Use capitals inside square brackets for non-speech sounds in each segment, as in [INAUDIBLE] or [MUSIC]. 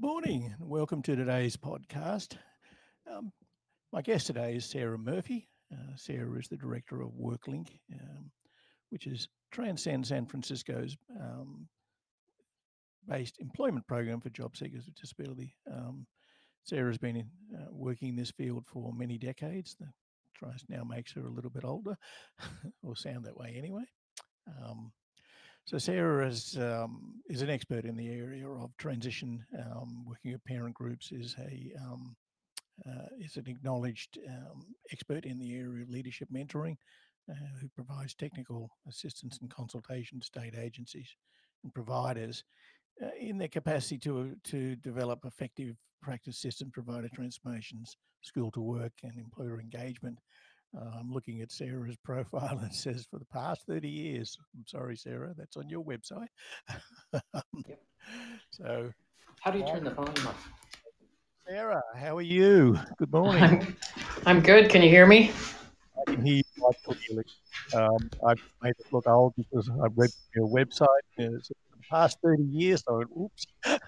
Good morning and welcome to today's podcast. Um, my guest today is Sarah Murphy. Uh, Sarah is the director of WorkLink, um, which is Transcend San Francisco's um, based employment program for job seekers with disability. Um, Sarah has been in, uh, working in this field for many decades. The trust now makes her a little bit older, [LAUGHS] or sound that way anyway. Um, so Sarah is um, is an expert in the area of transition, um, working with parent groups. is a um, uh, is an acknowledged um, expert in the area of leadership mentoring, uh, who provides technical assistance and consultation to state agencies and providers uh, in their capacity to to develop effective practice systems, provider transformations, school to work, and employer engagement uh, I'm looking at Sarah's profile and says for the past 30 years. I'm sorry, Sarah, that's on your website. yep. [LAUGHS] So, how do you turn the volume up? Sarah, how are you? Good [LAUGHS] morning. I'm, I'm good. Can you hear me? I can hear you quite clearly. Um, I've made it look old because I read your website. It's for the past 30 years, so oops. [LAUGHS]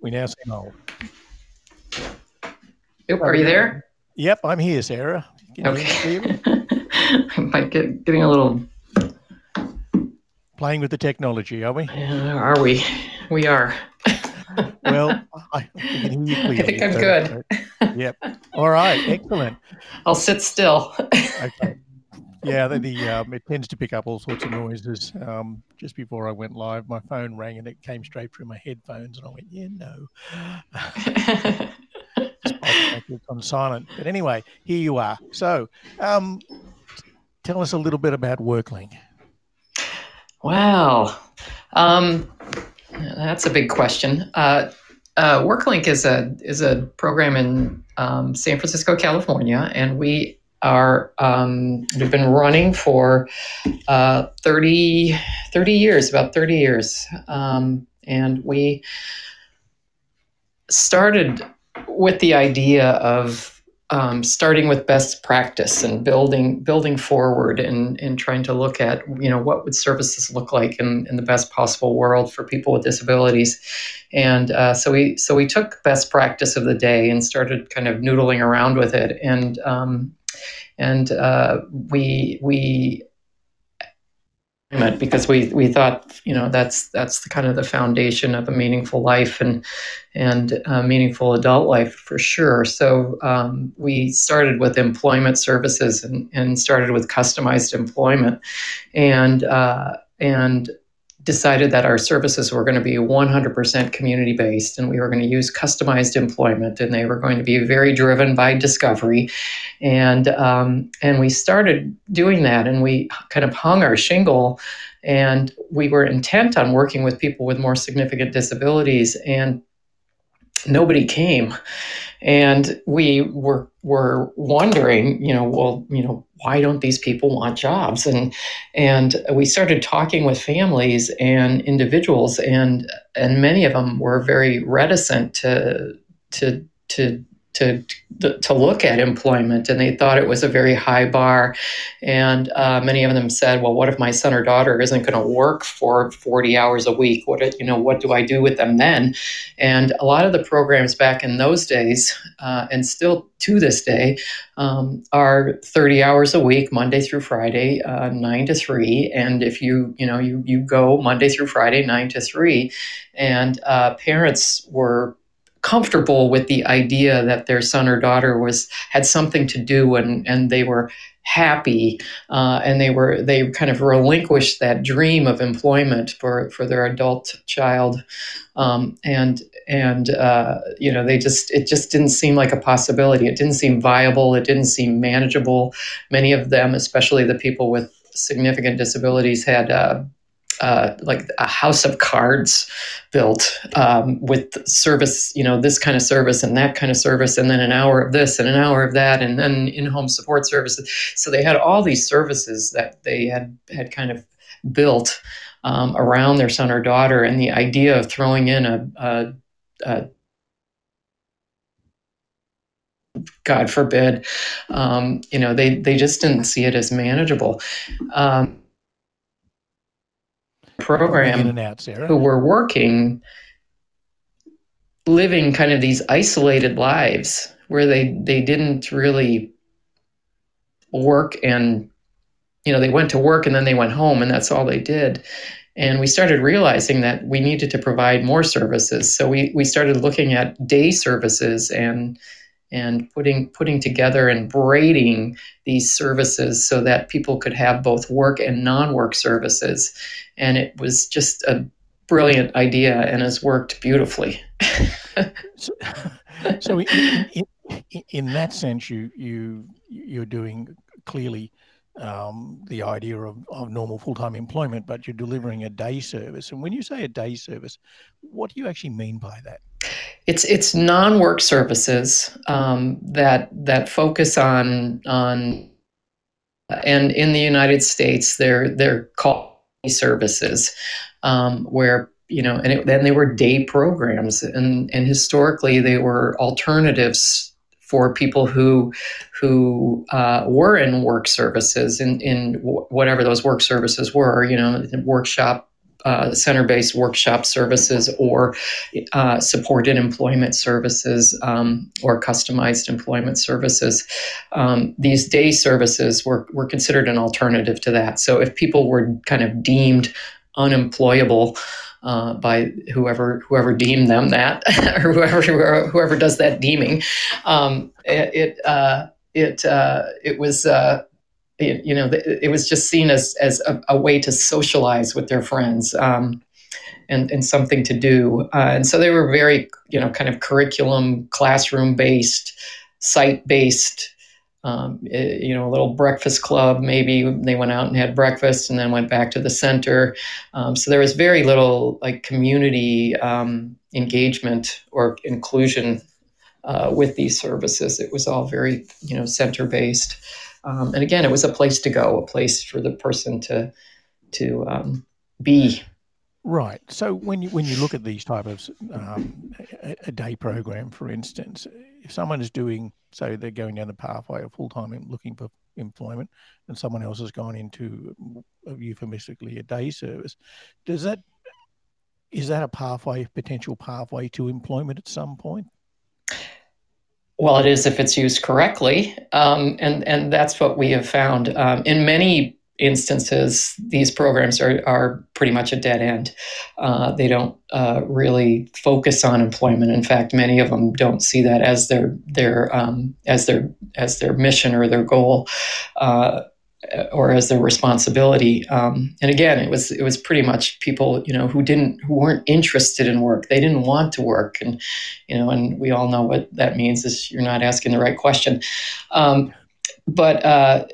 we now seem old. Yep, are you there? Yep, I'm here, Sarah. Can okay. [LAUGHS] I might get getting a little playing with the technology, are we? Uh, are we? We are. well, [LAUGHS] I, can hear you clearly. I think I'm so, good. Uh, yep. All right. Excellent. [LAUGHS] I'll sit still. okay. Yeah, the, the um, it tends to pick up all sorts of noises. Um, just before I went live, my phone rang and it came straight through my headphones, and I went, "Yeah, no." On silent. But anyway, here you are. So, um, tell us a little bit about WorkLink. Wow, um, that's a big question. Uh, uh, WorkLink is a is a program in um, San Francisco, California, and we are um, we've been running for uh, 30, 30 years, about 30 years. Um, and we started with the idea of um, starting with best practice and building building forward and, and trying to look at you know what would services look like in, in the best possible world for people with disabilities. And uh, so we so we took best practice of the day and started kind of noodling around with it. And um, and uh, we we because we we thought you know that's that's the kind of the foundation of a meaningful life and and a meaningful adult life for sure. So um, we started with employment services and, and started with customized employment, and uh, and decided that our services were going to be 100% community based and we were going to use customized employment and they were going to be very driven by discovery. And um, and we started doing that and we kind of hung our shingle and we were intent on working with people with more significant disabilities and nobody came and we were were wondering you know well you know why don't these people want jobs? And and we started talking with families and individuals and and many of them were very reticent to to to to, to look at employment and they thought it was a very high bar. And uh, many of them said well what if my son or daughter isn't going to work for 40 hours a week? What you know what do i do with them then? And a lot of the programs back in those days uh, and still to this day um, are 30 hours a week monday through friday uh, 9 to 3 and if you you know you you go monday through friday 9 to 3 and uh, parents were comfortable with the idea that their son or daughter was had something to do and and they were happy uh, and they were they kind of relinquished that dream of employment for for their adult child. Um, and and uh, you know they just it just didn't seem like a possibility. It didn't seem viable. It didn't seem manageable. Many of them especially the people with significant disabilities had uh, uh, like a house of cards built um, with service, you know, this kind of service and that kind of service, and then an hour of this and an hour of that, and then in-home support services. So they had all these services that they had had kind of built um, around their son or daughter, and the idea of throwing in a, a, a God forbid, um, you know, they they just didn't see it as manageable. Um, program who were working living kind of these isolated lives where they they didn't really work and you know they went to work and then they went home and that's all they did. And we started realizing that we needed to provide more services. So we we started looking at day services and and putting putting together and braiding these services so that people could have both work and non-work services and it was just a brilliant idea and has worked beautifully. [LAUGHS] So, so in, in, in, that sense you you you're doing clearly um, the idea of, of normal full-time employment but you're delivering a day service. And when you say a day service what do you actually mean by that? It's it's non-work services um, that that focus on on and in the United States they're they're called services um, where you know and then they were day programs. And and historically they were alternatives for people who who uh, were in work services in in whatever those work services were you know workshop uh, center based workshop services or uh, supported employment services um, or customized employment services. Um, these day services were, were considered an alternative to that. So if people were kind of deemed unemployable, uh, by whoever whoever deemed them that, [LAUGHS] or whoever whoever does that deeming. Um, it it uh, it, uh, it was uh, you know, it was just seen as as a, a way to socialize with their friends. Um, and, and something to do. Uh, and so they were very, you know, kind of curriculum, classroom based, site based, um, eh, you know, a little breakfast club. Maybe they went out and had breakfast and then went back to the center. Um, so there was very little like community um, engagement or inclusion uh, with these services. It was all very, you know, center based. Um, and again, it was a place to go, a place for the person to to um, be. Right. So when you when you look at these type of um, a, a, day program, for instance, if someone is doing, so they're going down the pathway of full time looking for employment, and someone else has gone into euphemistically a day service, does that is that a pathway, potential pathway to employment at some point? Well, it is if it's used correctly, um, and and that's what we have found um, in many instances. These programs are are pretty much a dead end. Uh, they don't uh, really focus on employment. In fact, many of them don't see that as their their um, as their as their mission or their goal. Uh, or as their responsibility. Um, and again, it was it was pretty much people you know who didn't who weren't interested in work. They didn't want to work, and you know, and we all know what that means is you're not asking the right question. Um, but uh,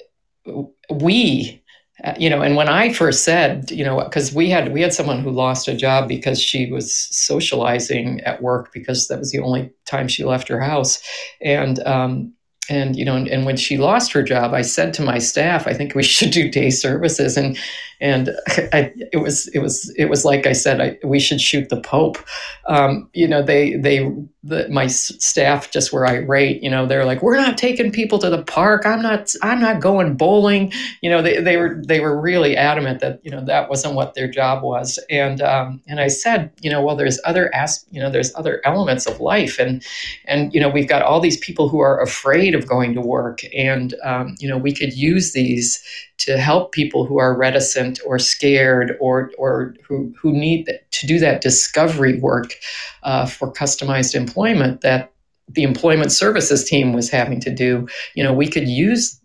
we uh, you know and when i first said you know because we had we had someone who lost a job because she was socializing at work because that was the only time she left her house and um, and you know and, and, when she lost her job i said to my staff i think we [LAUGHS] should do day services. And and I, it was it was it was like i said I, we should shoot the pope. Um, you know they they the, my staff just were irate you know they're like we're not taking people to the park. I'm not i'm not going bowling. You know they, they were they were really adamant that you know that wasn't what their job was. And um, and i said you know well there's other as you know there's other elements of life. And and you know we've got all these people who are afraid of going to work. And um, you know we could use these to help people who are reticent or scared or or who who need to do that discovery work uh, for customized employment that the employment services team was having to do. You know, we could use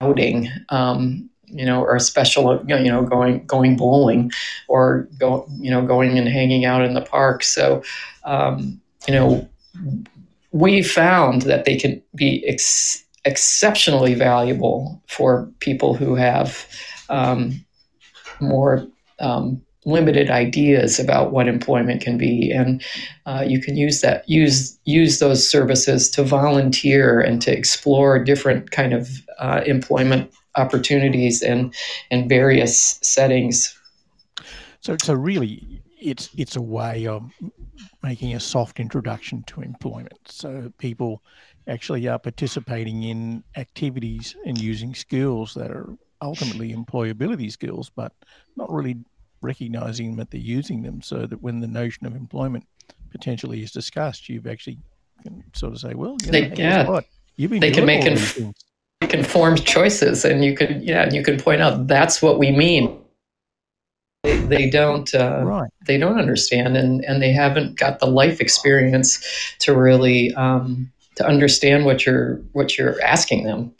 outing. Um, you know, or a special, you know, going going bowling, or go, you know, going and hanging out in the park. So, um, you know, we found that they can be ex- exceptionally valuable for people who have um, more um, limited ideas about what employment can be. And uh, you can use that use use those services to volunteer and to explore different kind of uh, employment opportunities and in various settings. So so really it's it's a way of making a soft introduction to employment. So people actually are participating in activities and using skills that are ultimately employability skills, but not really recognizing that they're using them so that when the notion of employment potentially is discussed, you've actually can sort of say, well, you they, know, yeah, what? You've been they can make inf- informed choices, and you can yeah, you can point out that's what we mean. They, they don't uh, right. they don't understand, and and they haven't got the life experience to really um, to understand what you're what you're asking them.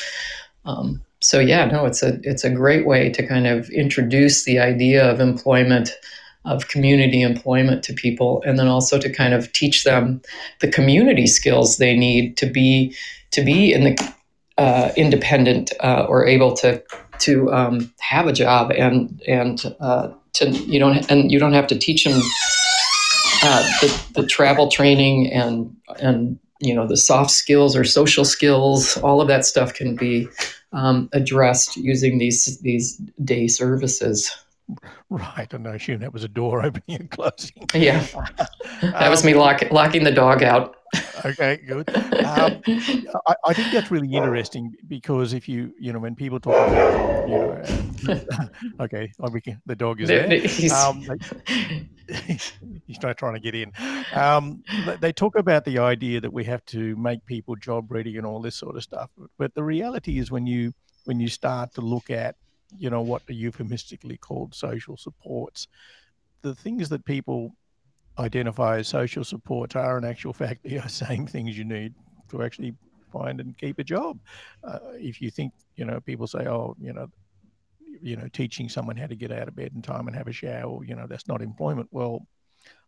Um, so yeah, no, it's a it's a great way to kind of introduce the idea of employment, of community employment to people, and then also to kind of teach them the community skills they need to be to be in the uh, independent uh, or able to to um, have a job and and uh, to you don't and you don't have to teach them uh, the, the travel training and and you know the soft skills or social skills all of that stuff can be um, addressed using these these day services. Right and i assume that was a door [LAUGHS] opening and closing. Yeah. [LAUGHS] That was um, me lock, locking the dog out. Okay good. Um, [LAUGHS] I, I, think that's really interesting because if you you know when people talk about you know okay the dog is there um, [LAUGHS] he's trying to get in. Um, they talk about the idea that we have to make people job ready and all this sort of stuff. But the reality is when you when you start to look at you know what are euphemistically called social supports, the things that people identify as social supports are in actual fact the [LAUGHS] same things you need to actually find and keep a job. Uh, if you think you know people say oh you know you know, teaching someone how to get out of bed in time and have a shower, you know, that's not employment. Well,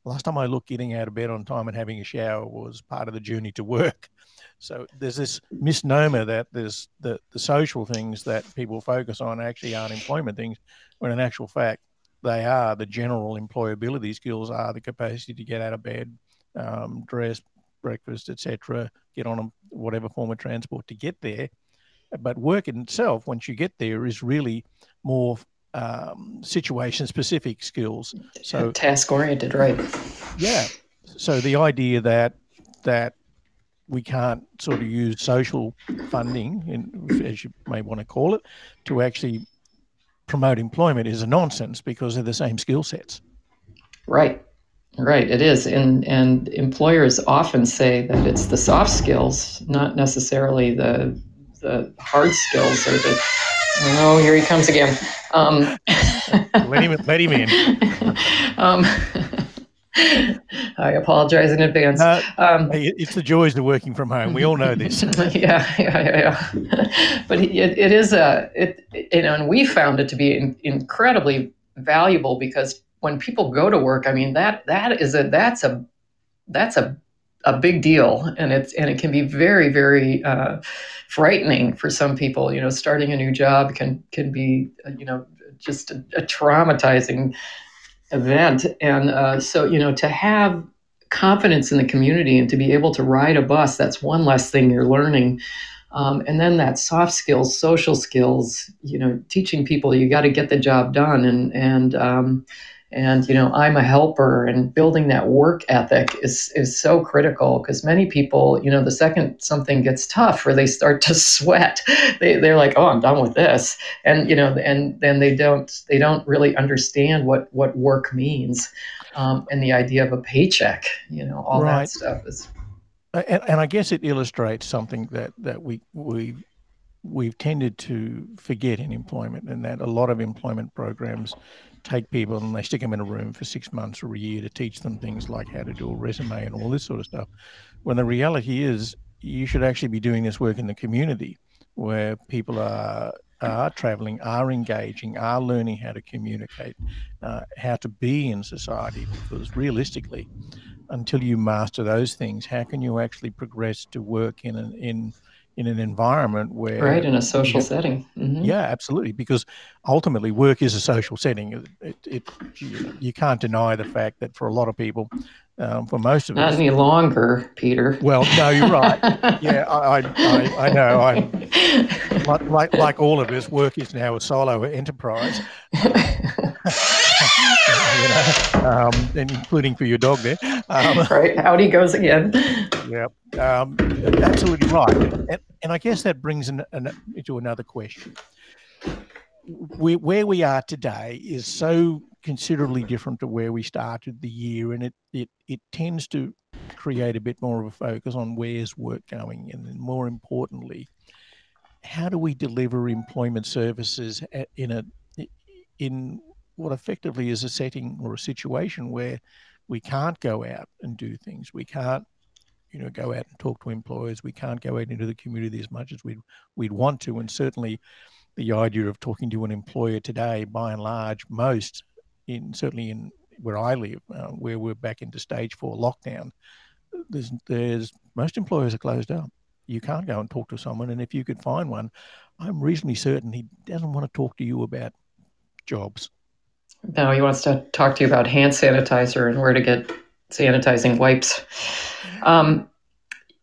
last time I looked, getting out of bed on time and having a shower was part of the journey to work. So there's this misnomer that there's the, the social things that people focus on actually aren't employment things, when in actual fact, they are the general employability skills are the capacity to get out of bed, um, dress, breakfast, etc., get on a, whatever form of transport to get there. But work in itself, once you get there, is really more um, situation specific skills. So [LAUGHS] task oriented, right? Yeah. So the idea that that we can't sort of use social funding, in, as you may want to call it, to actually promote employment is a nonsense because they're the same skill sets. Right. Right, it is, and and employers often say that it's the soft skills, not necessarily the the hard skills or the Oh, here he comes again. Um, [LAUGHS] let him let him in. [LAUGHS] um, [LAUGHS] I apologize in advance. Uh, um, it's the joys of working from home. We all know this. yeah, yeah, yeah, yeah. But it, it is a it, you know, and we found it to be in, incredibly valuable because when people go to work, I mean that that is a that's a that's a a big deal, and it's and it can be very very uh, frightening for some people. You know, starting a new job can can be uh, you know just a, a traumatizing event, and uh, so you know to have confidence in the community and to be able to ride a bus that's one less thing you're learning. Um, and then that soft skills social skills you know teaching people you got to get the job done. And and um, and you know i'm a helper and building that work ethic is is so critical because many people you know the second something gets tough or they start [LAUGHS] to sweat they, they're like oh i'm done with this and you know and then they don't they don't really understand what what work means um, and the idea of a paycheck you know all right. that stuff is and, and i guess it illustrates something that that we we we've tended to forget in employment and that a lot of employment programs take people and they stick them in a room for six months or a year to teach them things like how to do a resume and all this sort of stuff. When the reality is, you should actually be doing this work in the community where people are are traveling, are engaging, are learning how to communicate, uh, how to be in society. Because realistically, until you master those things, how can you actually progress to work in an in in an environment where right in a social setting mm-hmm. yeah absolutely because ultimately work is a social setting it, it, you, you, can't deny the fact that for a lot of people um, for most of us not us any longer peter well no you're right [LAUGHS] yeah I, I, I, know i like, like, like all of us work is now a solo enterprise [LAUGHS] you know, um, including for your dog there. Um, right, out he goes again. [LAUGHS] Yeah, um, absolutely right. And, and, I guess that brings an, an, into another question. We, where we are today is so considerably different to where we started the year, and it it it tends to create a bit more of a focus on where's work going, and then more importantly, how do we deliver employment services in a in what effectively is a setting or a situation where we can't go out and do things. We can't, you know, go out and talk to employers. We can't go out into the community as much as we'd we'd want to. And certainly, the idea of talking to an employer today, by and large, most in certainly in where I live, uh, where we're back into stage four lockdown, there's there's most employers are closed up. You can't go and talk to someone, and if you could find one, I'm reasonably certain he doesn't want to talk to you about jobs. No, he wants to talk to you about hand sanitizer and where to get sanitizing wipes. Um,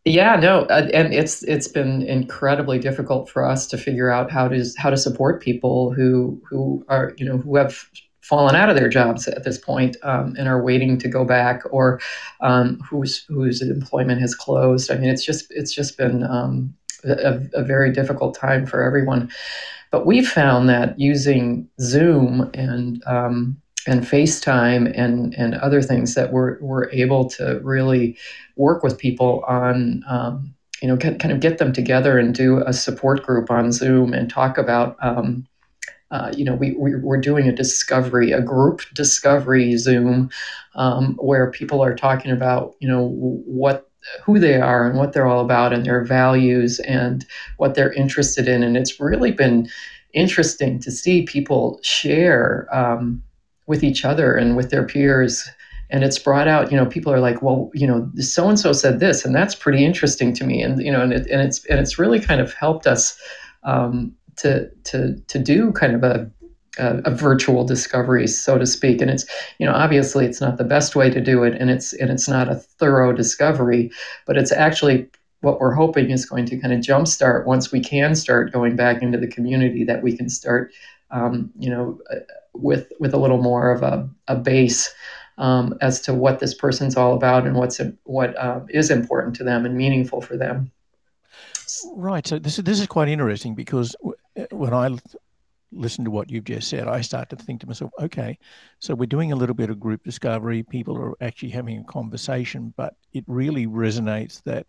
yeah, no, uh, and it's it's been incredibly difficult for us to figure out how to how to support people who who are you know who have fallen out of their jobs at this point, um, and are waiting to go back, or um, whose whose employment has closed. I mean, it's just it's just been um, a, a, very difficult time for everyone. But we found that using Zoom and um, and FaceTime and and other things that we're we're able to really work with people on. Um, you know, kind of get them together and do a support group on Zoom and talk about um, uh, you know, we, we, are doing a discovery, a group discovery Zoom, um, where people are talking about, you know, what who they are and what they're all about and their values and what they're interested in. And it's really been interesting to see people share um, with each other and with their peers. And it's brought out, you know, people are like, well, you know, so and so said this, and that's pretty interesting to me. And you know, and, it, and it's and it's really kind of helped us um, to to to do kind of a a, a, virtual discovery, so to speak. And it's, you know, obviously it's not the best way to do it, and it's and it's not a thorough discovery, but it's actually what we're hoping is going to kind of jumpstart once we can start going back into the community that we can start, um, you know, uh, with with a little more of a, a base. Um, as to what this person's all about and what's what uh, is important to them and meaningful for them. Right. So this is this is quite interesting because when I listen to what you've just said, I start to think to myself, okay, so we're doing a little bit of group discovery. People are actually having a conversation, but it really resonates that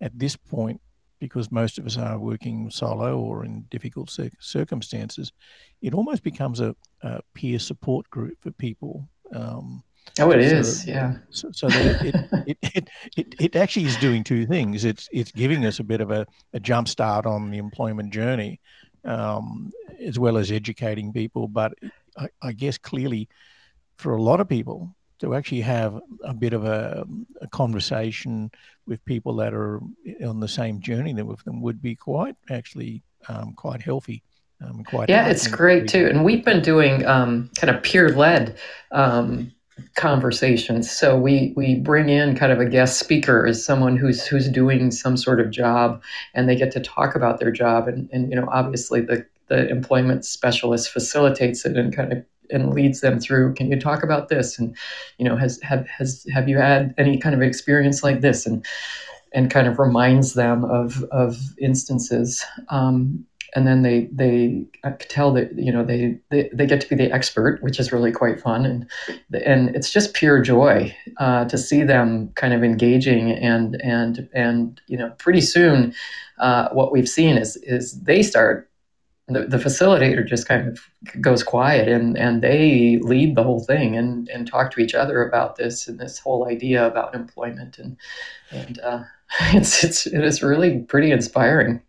at this point, because most of us are working solo or in difficult circumstances, it almost becomes a, a, peer support group for people. Um, oh, it so, is, yeah. So, so that it, [LAUGHS] it, it, it, it, actually is doing two things. It's it's giving us a bit of a, a jump start on the employment journey, um, as well as educating people. But I, I, guess clearly, for a lot of people, to actually have a bit of a, a, conversation with people that are on the same journey that with them would be quite actually um, quite healthy. Um, quite yeah, it's great too. And we've been doing um, kind of peer led um, conversations. So we we bring in kind of a guest speaker as someone who's who's doing some sort of job, and they get to talk about their job. And and you know, obviously the the employment specialist facilitates it and kind of and leads them through. Can you talk about this? And you know, has have has have you had any kind of experience like this? And and kind of reminds them of of instances. Um, and then they they tell that you know they, they they get to be the expert, which is really quite fun, and and it's just pure joy uh, to see them kind of engaging and and and you know pretty soon, uh, what we've seen is is they start. The, the facilitator just kind of goes quiet and, and they lead the whole thing and, and talk to each other about this and this whole idea about employment and and uh, [LAUGHS] it's it's it is really pretty inspiring.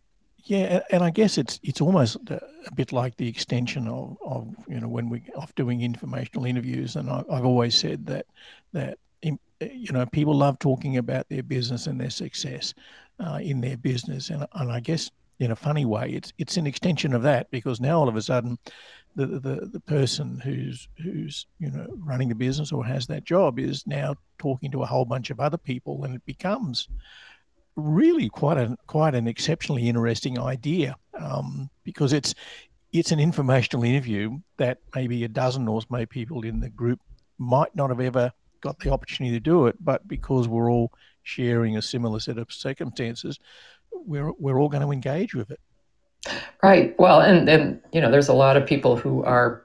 Yeah, and I guess it's it's almost a bit like the extension of, of you know when we off doing informational interviews, and I, have always said that that you know people love talking about their business and their success uh, in their business, and and I guess in a funny way. It's it's an extension of that because now all of a sudden the the, the person who's who's you know running the business or has that job is now talking to a whole bunch of other people, and it becomes really quite a quite an exceptionally interesting idea um, because it's it's an informational interview that maybe a dozen or so people in the group might not have ever got the opportunity to do it, but because we're all sharing a similar set of circumstances, we're we're all going to engage with it. Right. Well, and and you know, there's a lot of people who are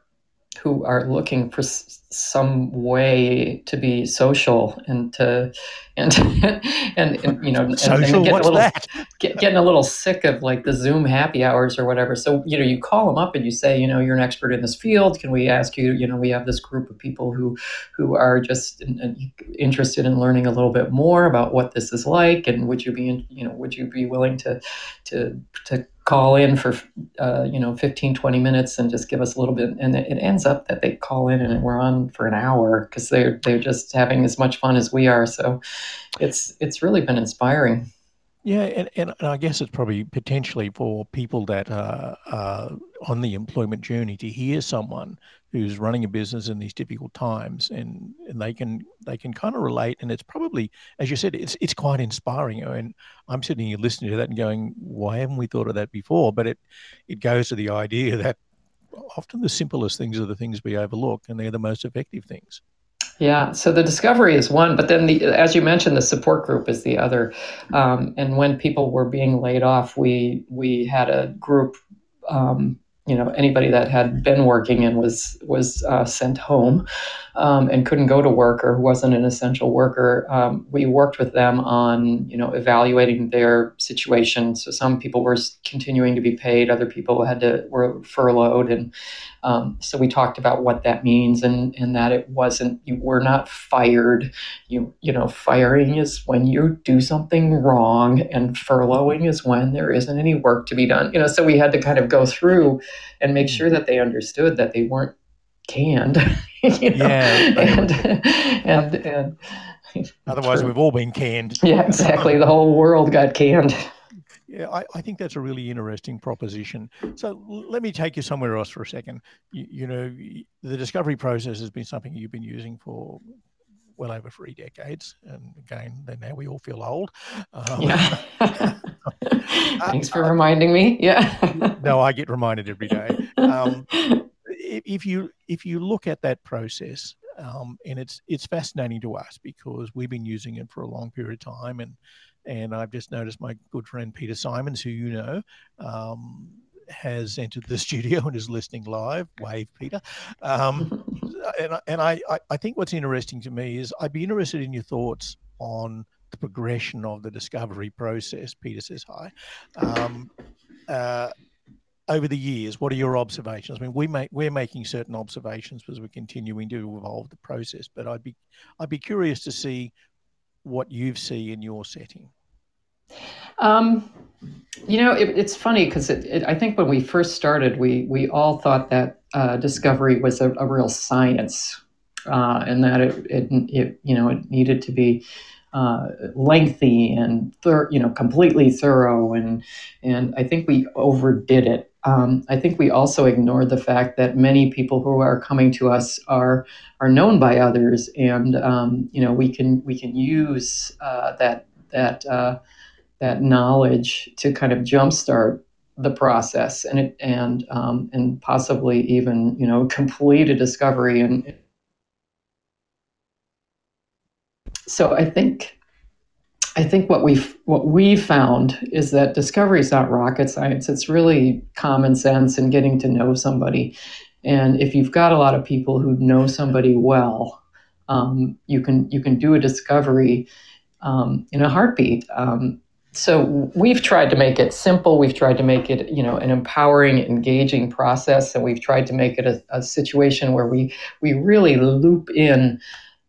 who are looking for s- some way to be social and to and [LAUGHS] and, and you know social and, what's little, that? get, getting a little sick of like the zoom happy hours or whatever. So you know you call them up and you say you know you're an expert in this field. Can we ask you you know we have this group of people who who are just in, in, interested in learning a little bit more about what this is like and would you be you know would you be willing to to to call in for uh, you know 15 20 minutes and just give us a little bit and it, ends up that they call in and we're on for an hour because they're they're just having as much fun as we are. So it's it's really been inspiring yeah, and, and, I guess it's probably potentially for people that are, are on the employment journey to hear someone who's running a business in these difficult times, and, and they can they can kind of relate, and it's probably, as you said, it's it's quite inspiring. And I'm sitting here listening to that and going, why haven't we thought of that before? But it it goes to the idea that often the simplest things are the things we overlook, and they're the most effective things. Yeah, so the discovery is one, but then the, as you mentioned, the support group is the other. Um, and when people were being laid off, we we had a group um, you know anybody that had been working and was was uh, sent home um, and couldn't go to work or wasn't an essential worker um, we worked with them on you know evaluating their situation so some people were continuing to be paid other people had to were furloughed and um, so we talked about what that means and and that it wasn't you were not fired you you know firing is when you do something wrong and furloughing is when there isn't any work to be done you know so we had to kind of go through and make sure that they understood that they weren't canned. [LAUGHS] you know? Yeah. And, and, and, Otherwise, [LAUGHS] we've all been canned. Yeah, exactly. The whole world got canned. Yeah, I, I, think that's a really interesting proposition. So let me take you somewhere else for a second. You, you, know, the discovery process has been something you've been using for well over three decades, and again, then now we all feel old. Um, yeah. [LAUGHS] [LAUGHS] Thanks for uh, reminding me. Yeah. [LAUGHS] no, I get reminded every day. Um, if you if you look at that process, um, and it's it's fascinating to us because we've been using it for a long period of time, and and I've just noticed my good friend Peter Simons, who you know, um, has entered the [LAUGHS] studio and is listening live. Wave, Peter. Um, and and I, I think what's interesting to me is I'd be interested in your thoughts on the progression of the discovery process. Peter says hi. Um, uh, over the years, what are your observations? I mean, we make we're making certain observations as we're continuing to evolve the process, but I'd be I'd be curious to see what you see in your setting. Um, you know, it, it's funny because I think when we first started, we we all thought that uh, discovery was a, a real science, uh, and that it, it, it you know it needed to be uh, lengthy and thir- you know completely thorough and and I think we overdid it. Um, I think we also ignored the fact that many people who are coming to us are are known by others, and um, you know we can we can use uh, that that uh, that knowledge to kind of jumpstart the process and it, and um, and possibly even you know complete a discovery and so I think I think what we've what we found is that discovery is not rocket science. It's really common sense and getting to know somebody. And if you've got a lot of people who know somebody well, um, you can you can do a discovery um, in a heartbeat. Um, so we've tried to make it simple. We've tried to make it you know an empowering, engaging process, and we've tried to make it a, a situation where we we really loop in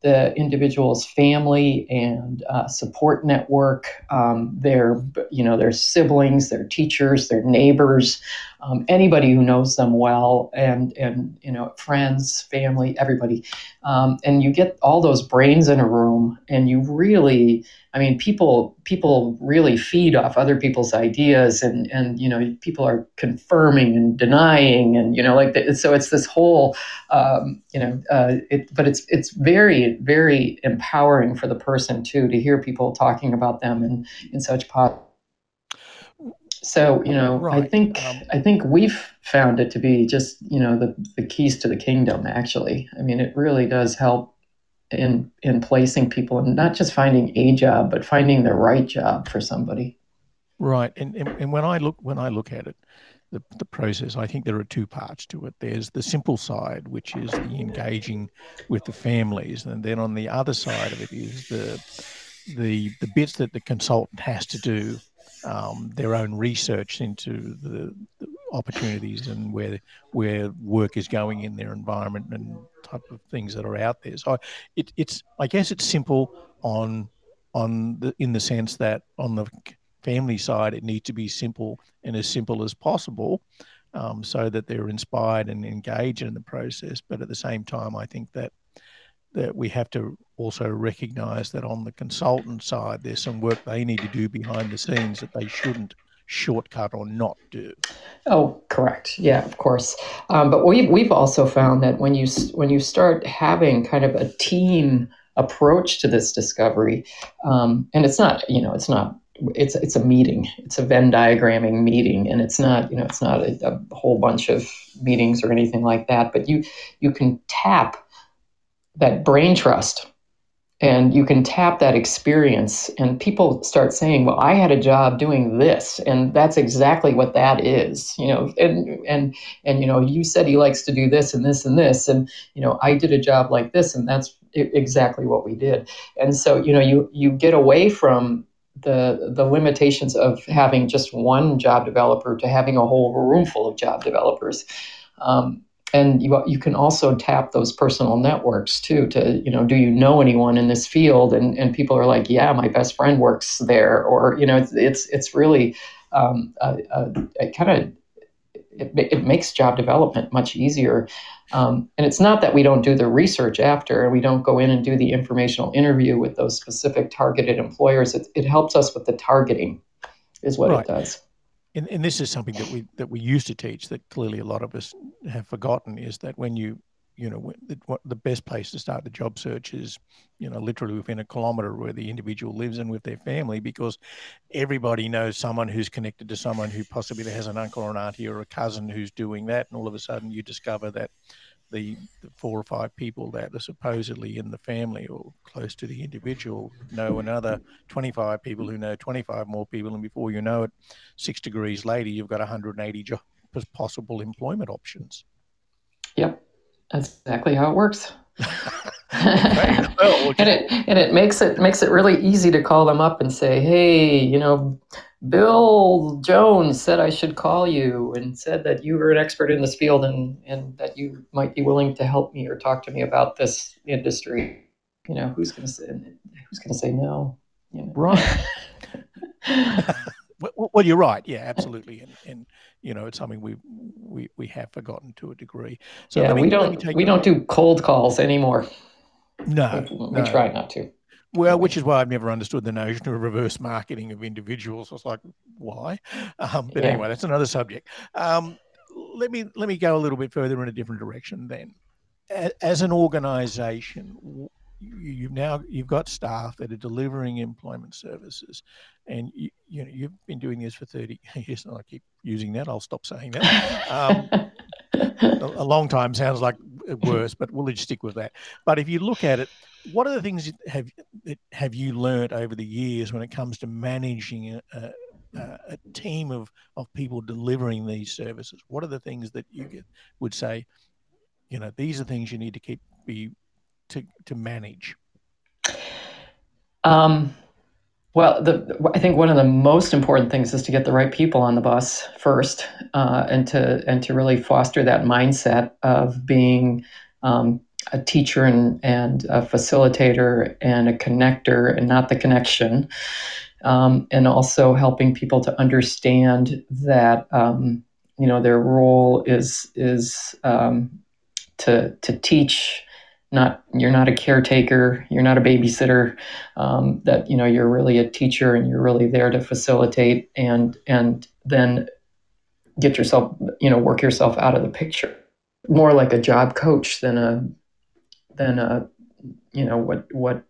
the individual's family and uh, support network, um, their you know their siblings, their teachers, their neighbors, um, anybody who knows them well, and and you know friends, family, everybody, um, and you get all those brains in a room, and you really I mean, people people really feed off other people's ideas, and and you know, people are confirming and denying, and you know, like the, so it's this whole, um, you know, uh, it, but it's it's very very empowering for the person too to hear people talking about them in in such positive. So you know, right. I think um, I think we've found it to be just you know the the keys to the kingdom. Actually, I mean, it really does help in in placing people and not just finding a job but finding the right job for somebody right and, and and when i look when i look at it the, the process, I think there are two parts to it. There's the simple side, which is the engaging with the families, and then on the other side of it is the the the bits that the consultant has to do um, their own research into the, the, opportunities and where where work is going in their environment and type of things that are out there. So it, it's I guess it's simple on on the in the sense that on the family side it needs to be simple and as simple as possible. Um, so that they're inspired and engaged in the process. But at the same time, I think that that we have to also recognize that on the consultant side, there's some work they need to do behind the scenes that they shouldn't shortcut or not do. Oh, correct. Yeah, of course. Um, but we've we've also found that when you when you start having kind of a team approach to this discovery, um, and it's not you know it's not it's it's a meeting it's a venn diagramming meeting and it's not you know it's not a, a whole bunch of meetings or anything like that but you you can tap that brain trust and you can tap that experience and people start saying well i had a job doing this and that's exactly what that is you know and and and you know you said he likes to do this and this and this and you know i did a job like this and that's exactly what we did. And so you know you you get away from the the limitations of having just one job developer to having a whole room full of job developers. Um, and you, you can also tap those personal networks too to you know do you know anyone in this field? And, and people are like yeah my best friend works there. Or you know it's it's, it's really um, kind of it, it makes job development much easier. Um, and it's not that we don't do the research after and we don't go in and do the informational interview with those specific targeted employers. It, it helps us with the targeting is what right. it does and, and this is something that we that we used to teach that clearly a lot of us have forgotten is that when you you know what the best place to start the job search is you know literally within a kilometer where the individual lives and with their family because everybody knows someone who's connected to someone who possibly has an uncle or an auntie or a cousin who's doing that and all of a sudden you discover that the, the, four or five people that are supposedly in the family or close to the individual know another 25 people who know 25 more people. And before you know it, six degrees later, you've got 180 jo- possible employment options. Yep, that's exactly how it works. [LAUGHS] and it and it makes it makes it really easy to call them up and say, hey, you know, Bill Jones said I should call you and said that you were an expert in this field and, and that you might be willing to help me or talk to me about this industry. You know, who's going to say who's going to say no? You know? Right. [LAUGHS] well, you're right. Yeah, absolutely. And, and you know, it's something we we we have forgotten to a degree. So yeah, me, we don't we don't do cold calls anymore. No, we, we no. try not to. Well, which is why I've never understood the notion of reverse marketing of individuals. I was like, why? Um, but yeah. anyway, that's another subject. Um, let me let me go a little bit further in a different direction. Then, as an organisation, you've now you've got staff that are delivering employment services, and you, you know you've been doing this for thirty [LAUGHS] years. And I keep using that. I'll stop saying that. Um, [LAUGHS] a, a long time sounds like worse, but we'll just stick with that. But if you look at it, what are the things that have have you learned over the years when it comes to managing a, a, a team of, of people delivering these services? What are the things that you get, would say, you know, these are things you need to keep be to to manage? Um, well, the, I think one of the most important things is to get the right people on the bus first, uh, and to and to really foster that mindset of being um, a teacher and, and a facilitator and a connector and not the connection. Um, and also helping people to understand that um, you know their role is is um, to to teach. Not you're not a caretaker, you're not a babysitter. Um, that you know you're really a teacher and you're really there to facilitate and and then get yourself you know work yourself out of the picture. More like a job coach than a than a you know what what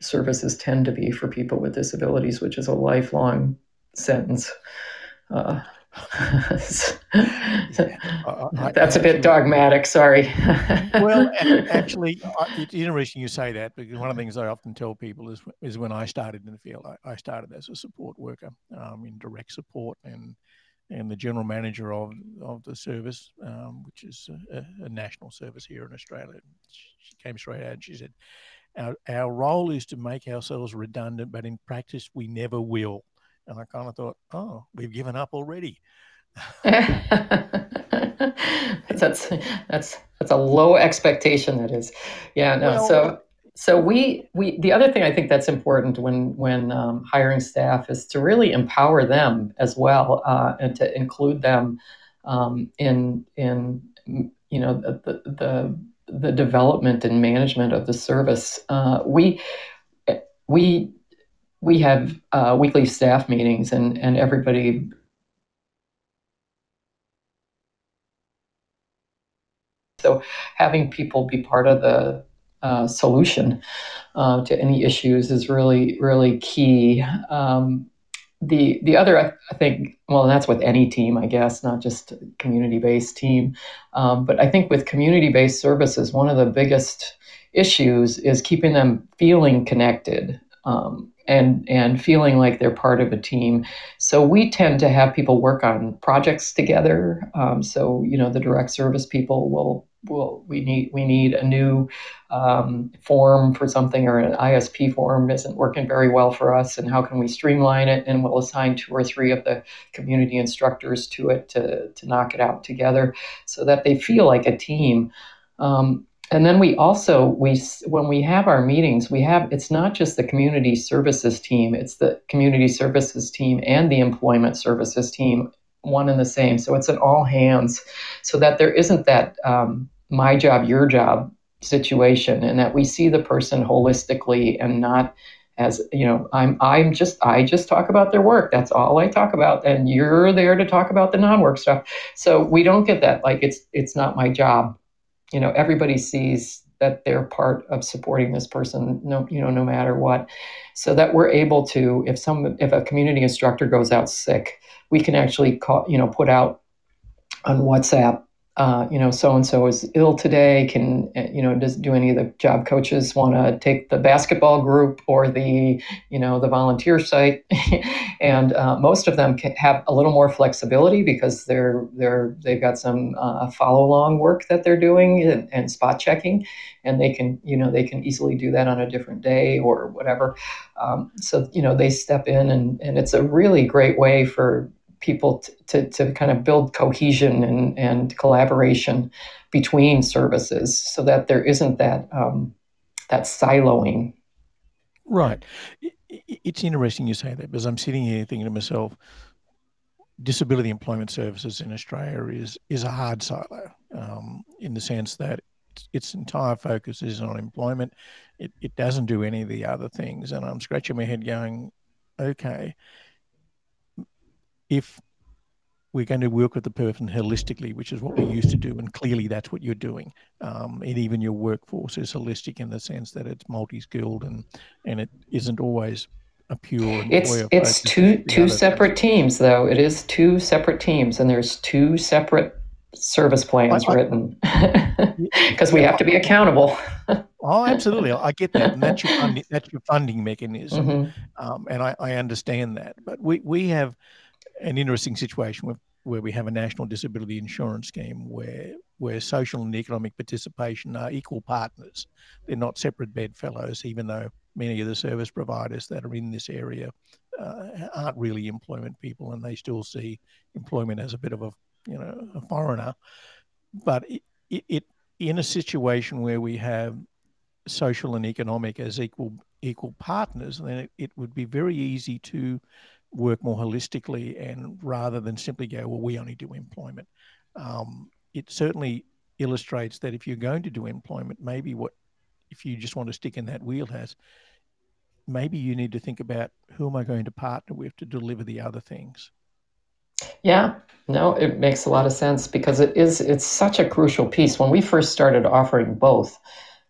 services tend to be for people with disabilities, which is a lifelong sentence. Uh, [LAUGHS] That's a bit dogmatic. Sorry. [LAUGHS] well, actually, it's interesting you say that because one of the things I often tell people is is when I started in the field, I, I started as a support worker um, in direct support, and and the general manager of, of the service, um, which is a, a, national service here in Australia. She came straight out and she said, our, our role is to make ourselves redundant, but in practice, we never will. And I kind of thought, oh, we've given up already. [LAUGHS] that's that's that's a low expectation. That is, yeah. No. Well, so so we we the other thing I think that's important when when um, hiring staff is to really empower them as well uh, and to include them um, in in you know the, the, the the development and management of the service. Uh, we we we have uh, weekly staff meetings and and everybody so having people be part of the uh, solution uh, to any issues is really, really key. Um, the the other, I think, well, that's with any team, I guess, not just community based team, um, but I think with community based services, one of the biggest issues is keeping them feeling connected. Um, and and feeling like they're part of a team. So we tend to have people work on projects together. Um, so you know the direct service people will will we need we need a new um, form for something or an ISP form isn't working very well for us, and how can we streamline it? And we'll assign two or three of the community instructors to it to to knock it out together, so that they feel like a team. Um, and then we also we when we have our meetings we have it's not just the community services team it's the community services team and the employment services team one and the same. So it's an all hands so that there isn't that um, my job your job situation and that we see the person holistically and not as you know i'm i'm just i just talk about their work that's all i talk about and you're there to talk about the non-work stuff. So we don't get that like it's it's not my job you know everybody sees that they're part of supporting this person no you know no matter what. So that we're able to if some if a community instructor goes out sick we can actually call you know put out on whatsapp uh, you know, so and so is ill today. Can uh, you know? Does do any of the job coaches want to take the basketball group or the you know the volunteer site? [LAUGHS] and uh, most of them have a little more flexibility because they're they're they've got some uh, follow along work that they're doing and, and, spot checking, and they can you know they can easily do that on a different day or whatever. Um, so you know they step in and and it's a really great way for people t- to, to kind of build cohesion and, and collaboration between services so that there isn't that um, that siloing. Right. It's interesting you say that because I'm sitting here thinking to myself, disability employment services in Australia is is a hard silo um, in the sense that its, its entire focus is on employment. It, it doesn't do any of the other things. And I'm scratching my head going, okay, if we're going to work with the person holistically, which is what we used to do, and clearly that's what you're doing. Um, and even your workforce is holistic in the sense that it's multi-skilled and and it isn't always a pure. It's it's two two separate teams though. It is two separate teams, and there's two separate service plans I, I, written [LAUGHS] because we have to be accountable. [LAUGHS] oh, absolutely, I get that, and that's your funding, that's your funding mechanism, mm-hmm. um, and I, I understand that. But we we have an interesting situation where, where we have a national disability insurance scheme where where social and economic participation are equal partners. They're not separate bedfellows, even though many of the service providers that are in this area uh, aren't really employment people, and they still see employment as a bit of a you know a foreigner. But it, it, it in a situation where we have social and economic as equal equal partners, then it, it would be very easy to work more holistically and rather than simply go, well, we only do employment. Um, it certainly illustrates that if you're going to do employment, maybe what if you just want to stick in that wheelhouse, maybe you need to think about who am I going to partner with to deliver the other things. Yeah, no, it makes a lot of sense because it is it's such a crucial piece. When we first started offering both,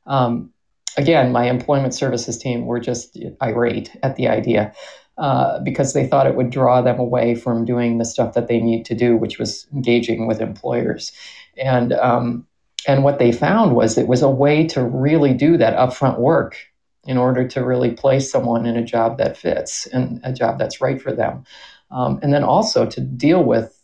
um, again, my employment services team were just irate at the idea uh, because they thought it would draw them away from doing the stuff that they need to do, which was engaging with employers. And um, and what they found was it was a way to really do that upfront work in order to really place someone in a job that fits and a job that's right for them. Um, and then also to deal with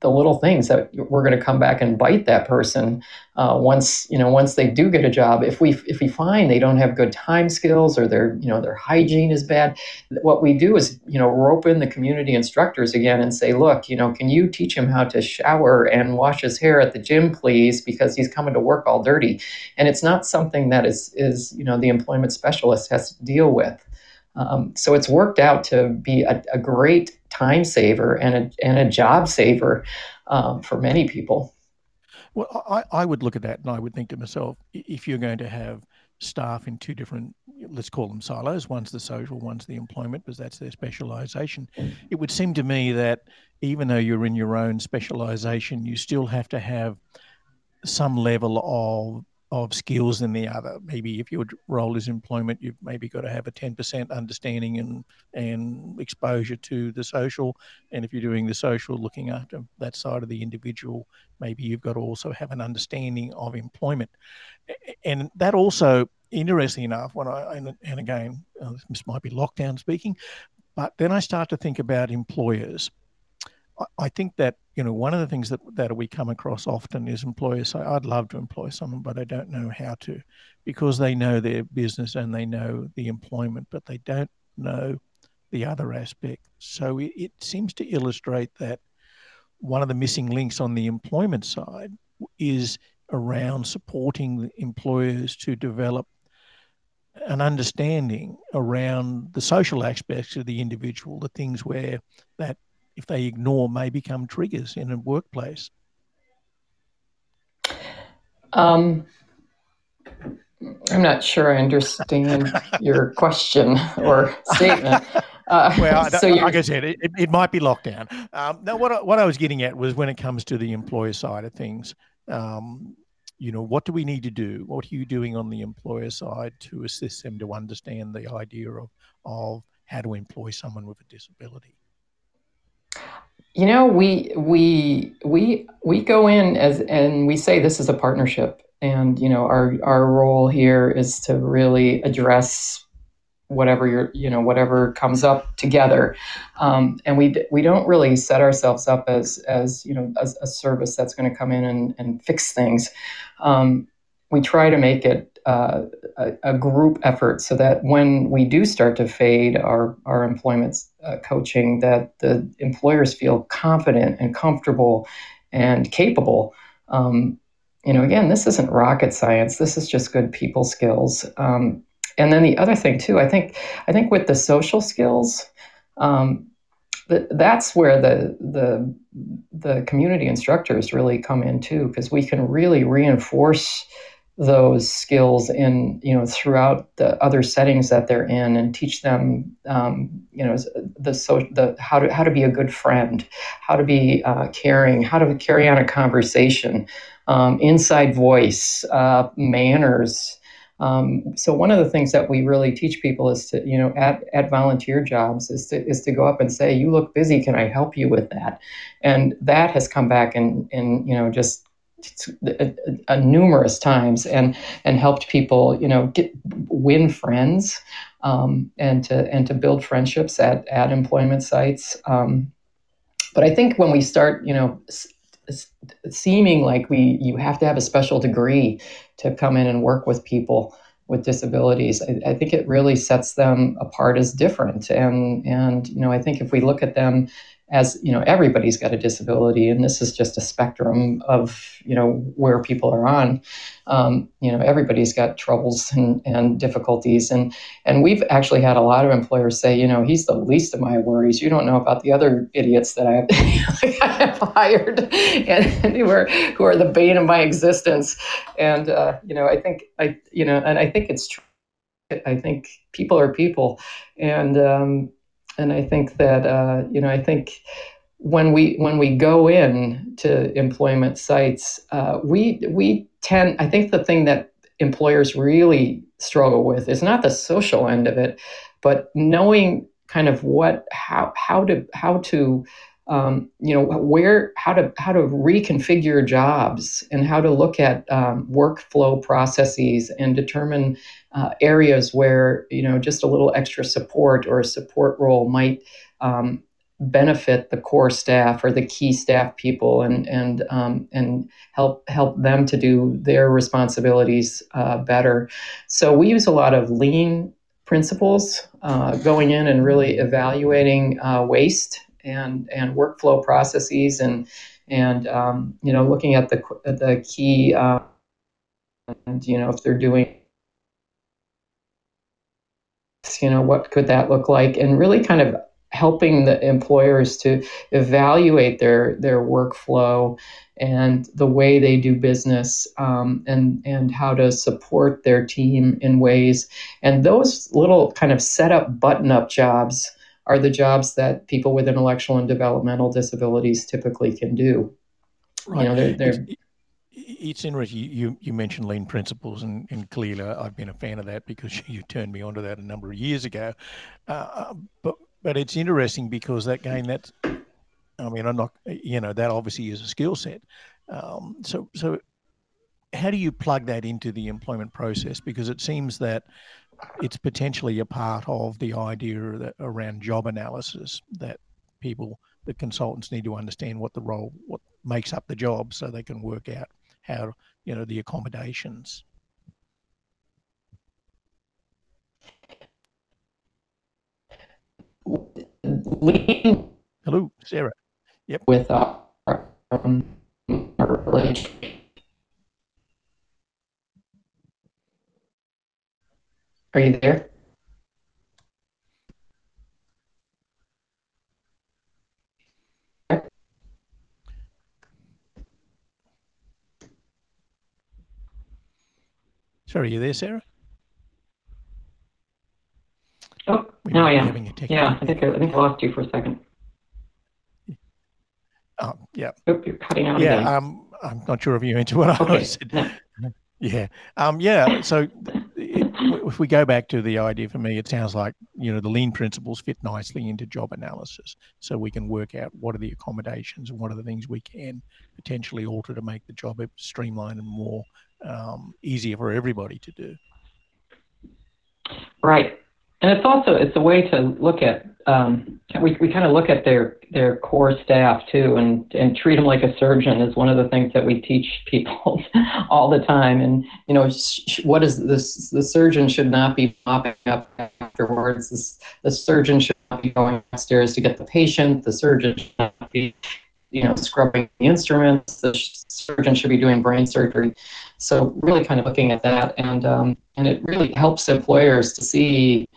the little things that we're going to come back and bite that person uh, once you know once they do get a job. If we if we find they don't have good time skills or their you know their hygiene is bad what we do is you know rope in the community instructors again and say look you know can you teach him how to shower and wash his hair at the gym please? Because he's coming to work all dirty. And it's not something that is is you know the employment specialist has to deal with um, so it's worked out to be a, a, great time saver and a, and a job saver um, for many people. Well, I, I would look at that and I would think to myself, if you're going to have staff in two different, let's call them silos, one's the social, one's the employment, because that's their specialization. It would seem to me that even though you're in your own specialization, you still have to have some level of of skills than the other. Maybe if your role is employment, you've maybe got to have a 10% understanding and, and exposure to the social. And if you're doing the social, looking after that side of the individual, maybe you've got to also have an understanding of employment. And that also, interesting enough, when I, and, again, uh, this might be lockdown speaking, but then I start to think about employers I think that you know one of the things that that we come across often is employers say, "I'd love to employ someone, but I don't know how to," because they know their business and they know the employment, but they don't know the other aspect. So it, it seems to illustrate that one of the missing links on the employment side is around supporting employers to develop an understanding around the social aspects of the individual, the things where that if they ignore, may become triggers in a workplace? Um, I'm not sure I understand [LAUGHS] your question or statement. Uh, well, so like I said, it, it, might be lockdown. Um, no, what I, what I was getting at was when it comes to the employer side of things, um, you know, what do we need to do? What are you doing on the employer side to assist them to understand the idea of of how to employ someone with a disability? You know, we we we we go in as and we say this is a partnership, and you know our our role here is to really address whatever you're you know whatever comes up together, um, and we we don't really set ourselves up as as you know as a service that's going to come in and, and fix things. Um, we try to make it uh, a, a, group effort so that when we do start to fade our, our employment uh, coaching, that the employers feel confident and comfortable and capable. Um, you know, again, this isn't rocket science. This is just good people skills. Um, and then the other thing too, I think, I think with the social skills, um, that's where the the the community instructors really come in too, because we can really reinforce those skills in you know throughout the other settings that they're in and teach them um, you know the so the how to how to be a good friend how to be uh, caring how to carry on a conversation um, inside voice uh, manners. Um, so one of the things that we really teach people is to you know at, at volunteer jobs is to is to go up and say you look busy. Can I help you with that? And that has come back and and you know just uh, numerous times and and helped people you know get win friends um, and to and to build friendships at at employment sites. Um, but I think when we start you know seeming like we you have to have a special degree to come in and work with people with disabilities I, I think it really sets them apart as different. And and you know I think if we look at them as you know everybody's got a disability and this is just a spectrum of you know where people are on. Um, you know everybody's got troubles and, and difficulties and and we've actually had a lot of employers say you know he's the least of my worries. You don't know about the other idiots that i have, [LAUGHS] hired and, and, who are who are the bane of my existence. And uh, you know i think i you know and i think it's true. I think people are people. And um, and I think that uh, you know I think when we when we go in to employment sites, uh, we we tend I think the thing that employers really struggle with is not the social end of it, but knowing kind of what how how to how to um, you know where how to how to reconfigure jobs and how to look at um, workflow processes and determine uh, areas where you know just a little extra support or a support role might um, benefit the core staff or the key staff people and and um, and help help them to do their responsibilities uh, better. So we use a lot of lean principles uh, going in and really evaluating uh, waste and and workflow processes and and um, you know looking at the the key uh, and you know if they're doing you know what could that look like? And really kind of helping the employers to evaluate their their workflow and the way they do business um, and and how to support their team in ways. And those little kind of set up button up jobs are the jobs that people with intellectual and developmental disabilities typically can do. Right. you know, they're, they're, it's interesting. You, you mentioned lean principles, and, and clearly I've been a fan of that because [LAUGHS] you turned me onto that a number of years ago. Uh, uh but but it's interesting because that game that's I mean I'm not you know that obviously is a skill set. Um, so so how do you plug that into the employment process? Because it seems that it's potentially a part of the idea that around job analysis that people the consultants need to understand what the role what makes up the job so they can work out how you know the accommodations. Lean hello sarah. Yep. With our, um, our are you there Sorry, are you there, Sarah? Oh, no, I am. Yeah, I think I, I think I lost you for a second. Oh, yeah. Oop, you're cutting out yeah, again. um, I'm not sure if you into what okay. I said. [LAUGHS] Yeah, um, yeah. So it, if we go back to the idea for me, it sounds like you know the lean principles fit nicely into job analysis, so we can work out what are the accommodations and what are the things we can potentially alter to make the job streamlined and more um, easier for everybody to do. Right, and it's also it's a way to look at um, we we kind of look at their their core staff too, and and treat them like a surgeon is one of the things that we teach [LAUGHS] people all the time. And you know, sh- what is this? The surgeon should not be mopping up afterwards. This, the surgeon should not be going upstairs to get the patient. The surgeon should not be you know, scrubbing the instruments. The surgeon should be doing brain surgery. So really kind of looking at that, and um, and it really helps employers to see,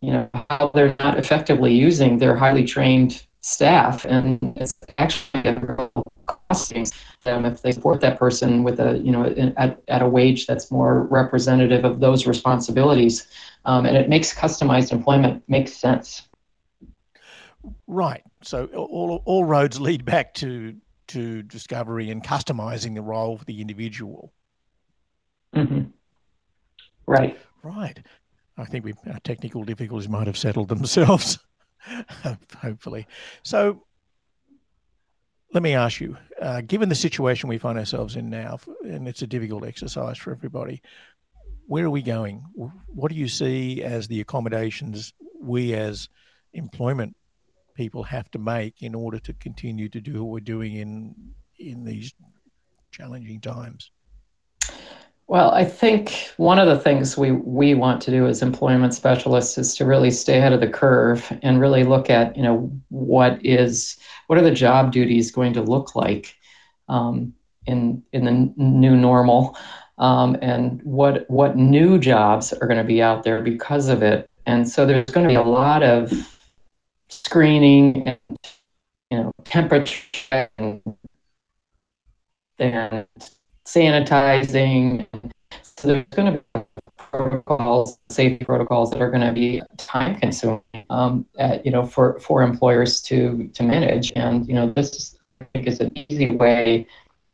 you know, how they're not effectively using their highly trained staff, and it's actually a real costing them if they support that person with a, you know, at, at a wage that's more representative of those responsibilities, um, and it makes customized employment make sense. Right. So all, all roads lead back to to discovery and customizing the role for the individual. Mm-hmm. Right. Right. I think we our technical difficulties might have settled themselves, [LAUGHS] hopefully. So let me ask you, uh, given the situation we find ourselves in now, and it's a difficult exercise for everybody, where are we going? What do you see as the accommodations we as employment people have to make in order to continue to do what we're doing in in these challenging times? Well, I think one of the things we, we want to do as employment specialists is to really stay ahead of the curve and really look at, you know, what is what are the job duties going to look like um, in in the new normal, um, and what what new jobs are going to be out there because of it. And so there's going to be a lot of screening and you know temperature and, and sanitizing. So there's going to be protocols, safety protocols that are going to be time consuming, um, at, you know, for, for employers to to manage. And you know, this I think is an easy way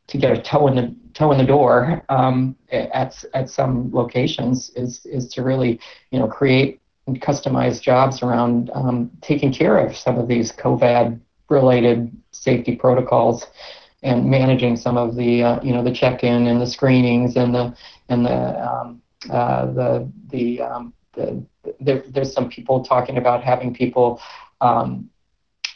to get a toe in the toe in the door um, at at some locations is is to really you know create customized jobs around um, taking care of some of these COVID related safety protocols and managing some of the uh, you know the check-in and the screenings and the and the um, uh, the the, um, the there, there's some people talking about having people um,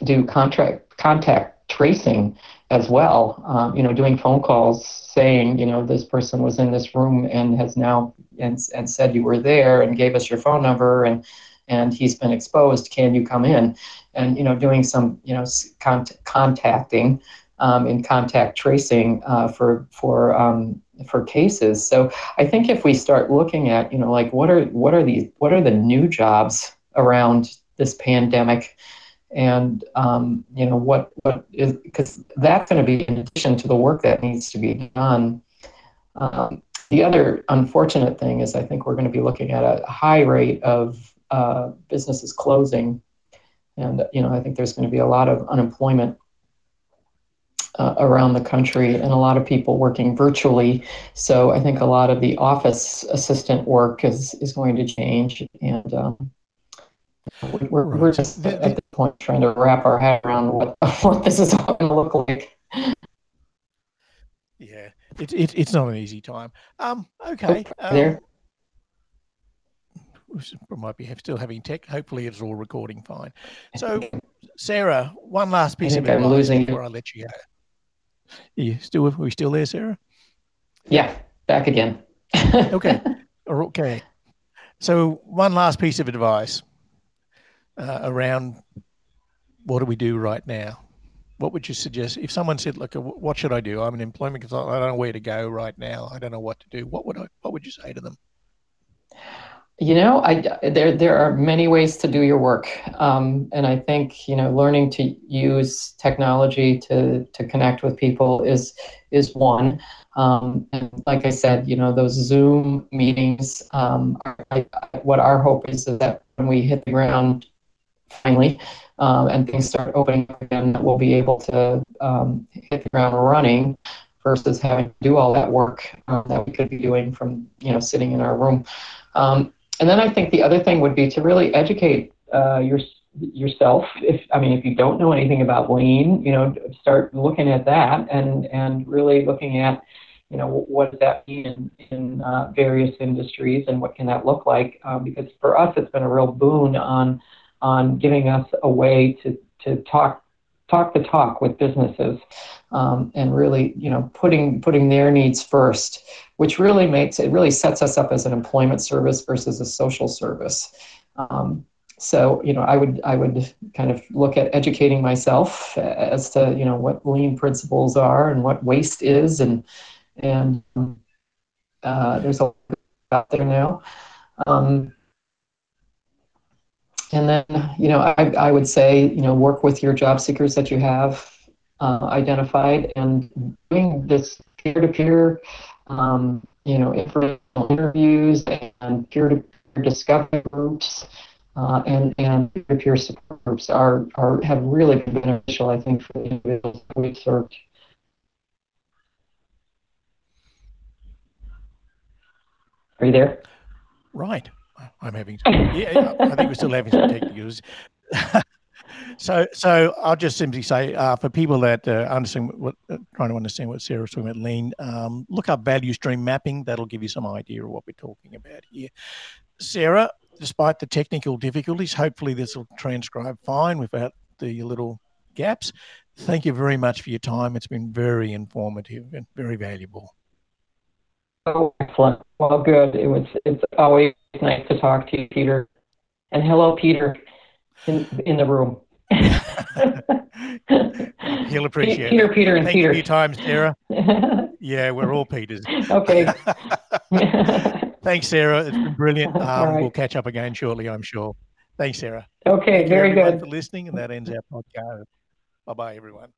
do contract contact tracing as well. Um, you know, doing phone calls saying, you know, this person was in this room and has now and, and said you were there and gave us your phone number and and he's been exposed. Can you come in? And you know, doing some you know con- contacting um, in contact tracing uh, for for um, for cases. So I think if we start looking at you know like what are what are these what are the new jobs around this pandemic and um, you know what what is because that's going to be in addition to the work that needs to be done. Um, the other unfortunate thing is i think we're going to be looking at a high rate of uh, businesses closing. And you know i think there's going to be a lot of unemployment uh, around the country and a lot of people working virtually. So i think a lot of the office assistant work is is going to change. And um, we're, right. we're just at this point trying to wrap our head around what, [LAUGHS] what this is all going to look like. Yeah, it, it, it's not an easy time. Um, okay. Um, there. We might be still having tech. Hopefully, it's all recording fine. So, Sarah, one last piece of advice losing before I let you go. Are you still? Are we still there, Sarah? Yeah, back again. [LAUGHS] okay. Okay. So, one last piece of advice uh, around what do we do right now? What would you suggest if someone said, "Look, what should I do? I'm an employment consultant. I don't know where to go right now. I don't know what to do." What would I? What would you say to them? You know, I there there are many ways to do your work, um, and I think you know learning to use technology to to connect with people is is one. Um, and like I said, you know, those Zoom meetings. Um, are, I, what our hope is, is that when we hit the ground finally, um, and things start opening up again, that we'll be able to um, hit the ground running versus having to do all that work um, that we could be doing from you know sitting in our room. Um, and then I think the other thing would be to really educate uh, your yourself. If I mean, if you don't know anything about lean, you know, start looking at that and and really looking at you know what does that mean in, in uh, various industries and what can that look like um, because for us it's been a real boon on on giving us a way to, to talk talk the talk with businesses um, and really you know putting putting their needs first which really makes it really sets us up as an employment service versus a social service. Um, so you know i would i would kind of look at educating myself as to you know what lean principles are and what waste is and and uh, there's a lot out there now. Um, and then, you know, I, I would say, you know, work with your job seekers that you have uh, identified and doing this peer-to-peer, um, you know, informational interviews and peer-to-peer discovery groups uh, and, and peer-to-peer support groups are, are have really been beneficial, I think, for the individuals that we've served. Are you there? Right. I'm having. [LAUGHS] Yeah, I think we're still having some technicals. [LAUGHS] so, so I'll just simply say uh, for people that uh, understand what, uh, trying to understand what Sarah's talking about, lean, um, look up value stream mapping. That'll give you some idea of what we're talking about here. Sarah, despite the technical difficulties, hopefully this will transcribe fine without the little gaps. Thank you very much for your time. It's been very informative and very valuable. Oh, excellent. Well, good. It was. It's always nice to talk to you, Peter. And hello, Peter, in in the room. [LAUGHS] He'll appreciate Peter, it. Peter, and Thank Peter. you for your time, Sarah. [LAUGHS] yeah, we're all Peters. okay. [LAUGHS] Thanks, Sarah. It's been brilliant. Um, right. We'll catch up again shortly, I'm sure. Thanks, Sarah. Okay, Thank very good. for listening, and that ends our podcast. Bye bye, everyone.